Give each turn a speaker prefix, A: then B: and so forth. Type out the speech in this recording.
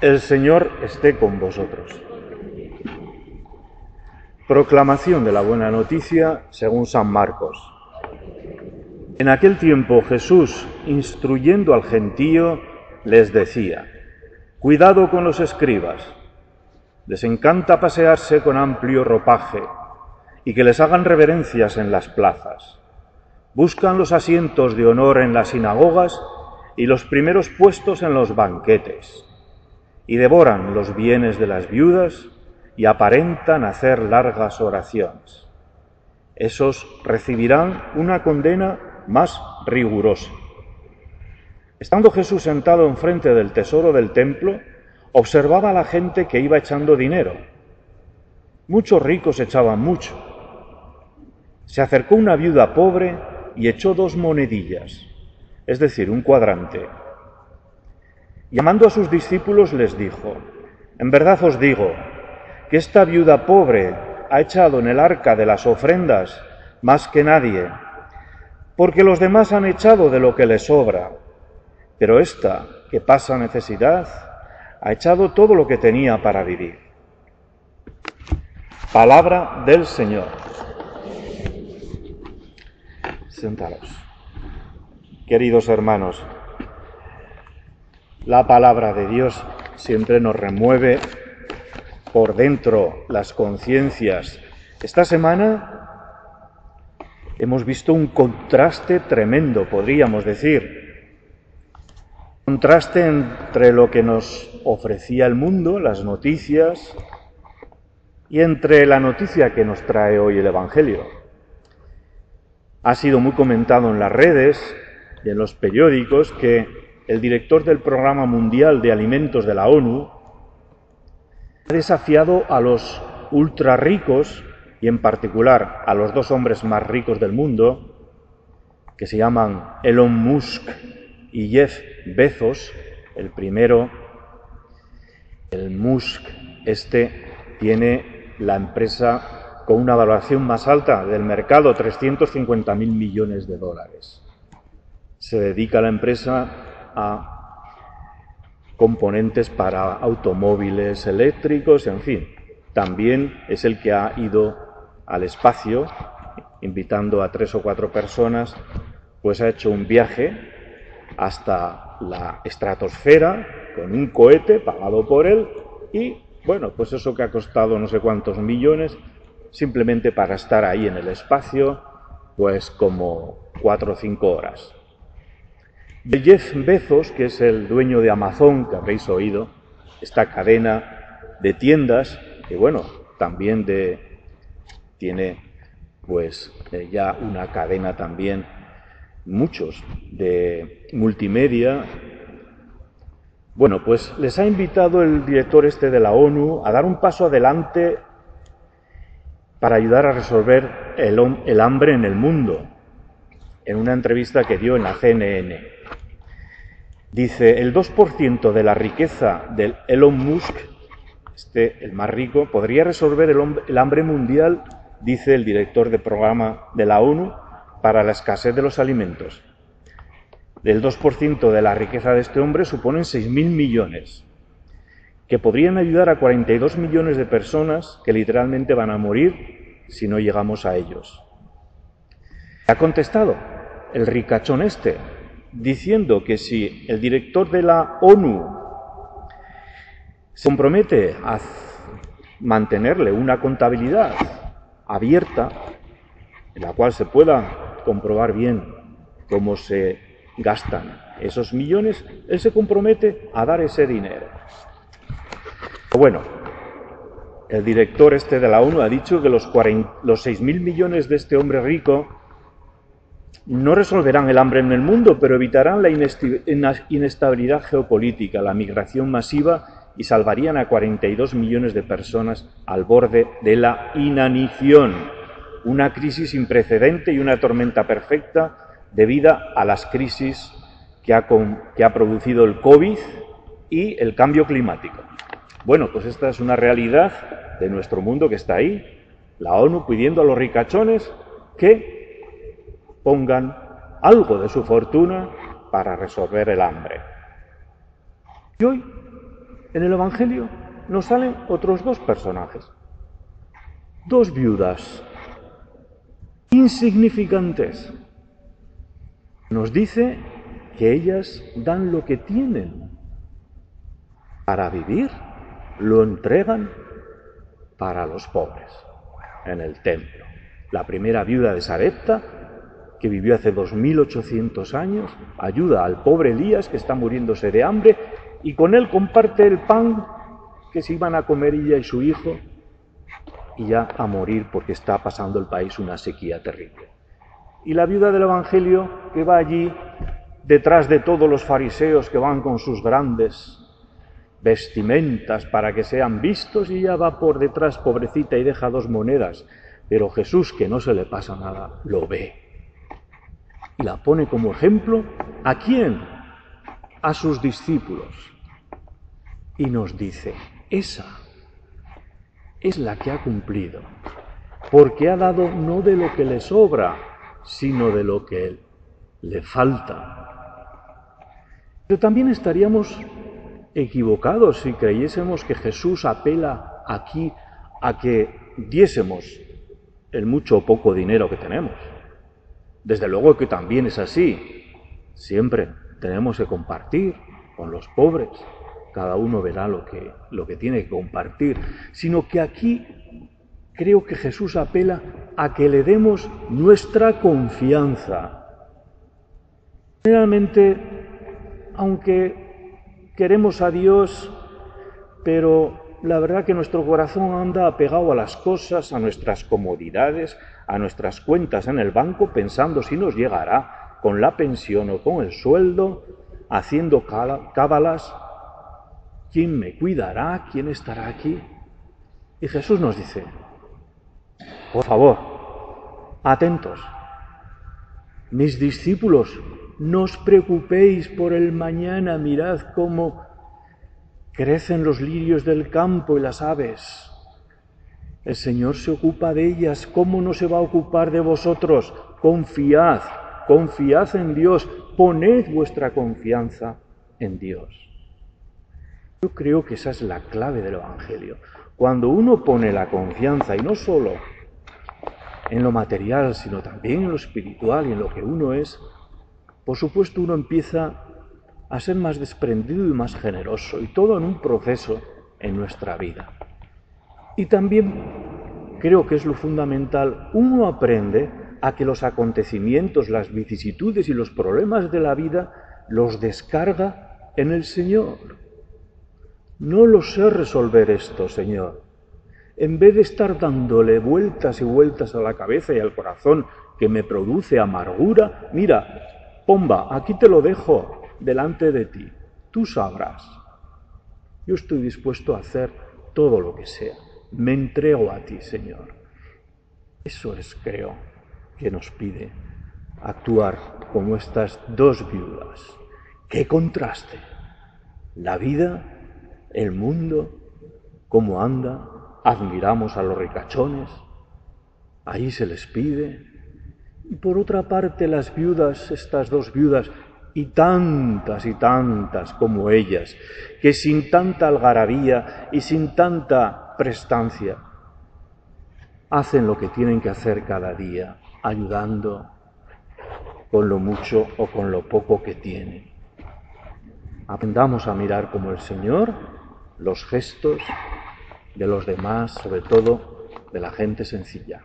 A: El Señor esté con vosotros. Proclamación de la buena noticia según San Marcos. En aquel tiempo Jesús, instruyendo al gentío, les decía, Cuidado con los escribas, les encanta pasearse con amplio ropaje y que les hagan reverencias en las plazas. Buscan los asientos de honor en las sinagogas y los primeros puestos en los banquetes y devoran los bienes de las viudas y aparentan hacer largas oraciones. Esos recibirán una condena más rigurosa. Estando Jesús sentado enfrente del tesoro del templo, observaba a la gente que iba echando dinero. Muchos ricos echaban mucho. Se acercó una viuda pobre y echó dos monedillas, es decir, un cuadrante, Llamando a sus discípulos les dijo, En verdad os digo que esta viuda pobre ha echado en el arca de las ofrendas más que nadie, porque los demás han echado de lo que les sobra, pero esta, que pasa necesidad, ha echado todo lo que tenía para vivir. Palabra del Señor. Sentaros. Queridos hermanos, la palabra de Dios siempre nos remueve por dentro las conciencias. Esta semana hemos visto un contraste tremendo, podríamos decir. Contraste entre lo que nos ofrecía el mundo, las noticias, y entre la noticia que nos trae hoy el Evangelio. Ha sido muy comentado en las redes y en los periódicos que el director del Programa Mundial de Alimentos de la ONU, ha desafiado a los ultra ricos y en particular a los dos hombres más ricos del mundo, que se llaman Elon Musk y Jeff Bezos, el primero, el Musk, este tiene la empresa con una valoración más alta del mercado, 350 mil millones de dólares. Se dedica a la empresa a componentes para automóviles eléctricos, en fin. También es el que ha ido al espacio, invitando a tres o cuatro personas, pues ha hecho un viaje hasta la estratosfera con un cohete pagado por él y, bueno, pues eso que ha costado no sé cuántos millones, simplemente para estar ahí en el espacio, pues como cuatro o cinco horas. Jeff Bezos, que es el dueño de Amazon, que habréis oído, esta cadena de tiendas, que bueno, también de, tiene pues eh, ya una cadena también, muchos, de multimedia. Bueno, pues les ha invitado el director este de la ONU a dar un paso adelante para ayudar a resolver el, el hambre en el mundo, en una entrevista que dio en la CNN. Dice, el 2% de la riqueza del Elon Musk, este, el más rico, podría resolver el, hambre mundial, dice el director de programa de la ONU, para la escasez de los alimentos. El 2% de la riqueza de este hombre suponen 6.000 millones, que podrían ayudar a 42 millones de personas que literalmente van a morir si no llegamos a ellos. Ha contestado el ricachón este, diciendo que si el director de la ONU se compromete a mantenerle una contabilidad abierta, en la cual se pueda comprobar bien cómo se gastan esos millones, él se compromete a dar ese dinero. Bueno, el director este de la ONU ha dicho que los, los 6.000 millones de este hombre rico no resolverán el hambre en el mundo, pero evitarán la inestabilidad geopolítica, la migración masiva y salvarían a 42 millones de personas al borde de la inanición. Una crisis sin precedente y una tormenta perfecta debida a las crisis que ha, que ha producido el COVID y el cambio climático. Bueno, pues esta es una realidad de nuestro mundo que está ahí. La ONU pidiendo a los ricachones que pongan algo de su fortuna para resolver el hambre. Y hoy en el Evangelio nos salen otros dos personajes, dos viudas insignificantes. Nos dice que ellas dan lo que tienen para vivir, lo entregan para los pobres en el templo. La primera viuda de Sarepta, que vivió hace 2800 años, ayuda al pobre Elías que está muriéndose de hambre y con él comparte el pan que se iban a comer ella y su hijo y ya a morir porque está pasando el país una sequía terrible. Y la viuda del Evangelio que va allí detrás de todos los fariseos que van con sus grandes vestimentas para que sean vistos y ella va por detrás, pobrecita, y deja dos monedas. Pero Jesús, que no se le pasa nada, lo ve. Y la pone como ejemplo a quién? A sus discípulos. Y nos dice, esa es la que ha cumplido, porque ha dado no de lo que le sobra, sino de lo que le falta. Pero también estaríamos equivocados si creyésemos que Jesús apela aquí a que diésemos el mucho o poco dinero que tenemos. Desde luego que también es así. Siempre tenemos que compartir con los pobres. Cada uno verá lo que, lo que tiene que compartir. Sino que aquí creo que Jesús apela a que le demos nuestra confianza. Realmente, aunque queremos a Dios, pero la verdad que nuestro corazón anda apegado a las cosas, a nuestras comodidades, a nuestras cuentas en el banco, pensando si nos llegará con la pensión o con el sueldo, haciendo cábalas, ¿quién me cuidará? ¿Quién estará aquí? Y Jesús nos dice, por favor, atentos, mis discípulos no os preocupéis por el mañana, mirad cómo crecen los lirios del campo y las aves. El Señor se ocupa de ellas, ¿cómo no se va a ocupar de vosotros? Confiad, confiad en Dios, poned vuestra confianza en Dios. Yo creo que esa es la clave del Evangelio. Cuando uno pone la confianza, y no solo en lo material, sino también en lo espiritual y en lo que uno es, por supuesto uno empieza a ser más desprendido y más generoso, y todo en un proceso en nuestra vida. Y también creo que es lo fundamental, uno aprende a que los acontecimientos, las vicisitudes y los problemas de la vida los descarga en el Señor. No lo sé resolver esto, Señor. En vez de estar dándole vueltas y vueltas a la cabeza y al corazón que me produce amargura, mira, Pomba, aquí te lo dejo delante de ti, tú sabrás. Yo estoy dispuesto a hacer todo lo que sea. Me entrego a ti, Señor. Eso es, creo, que nos pide actuar como estas dos viudas. ¡Qué contraste! La vida, el mundo, cómo anda, admiramos a los ricachones, ahí se les pide, y por otra parte las viudas, estas dos viudas, y tantas y tantas como ellas, que sin tanta algarabía y sin tanta prestancia, hacen lo que tienen que hacer cada día, ayudando con lo mucho o con lo poco que tienen. Aprendamos a mirar como el Señor los gestos de los demás, sobre todo de la gente sencilla.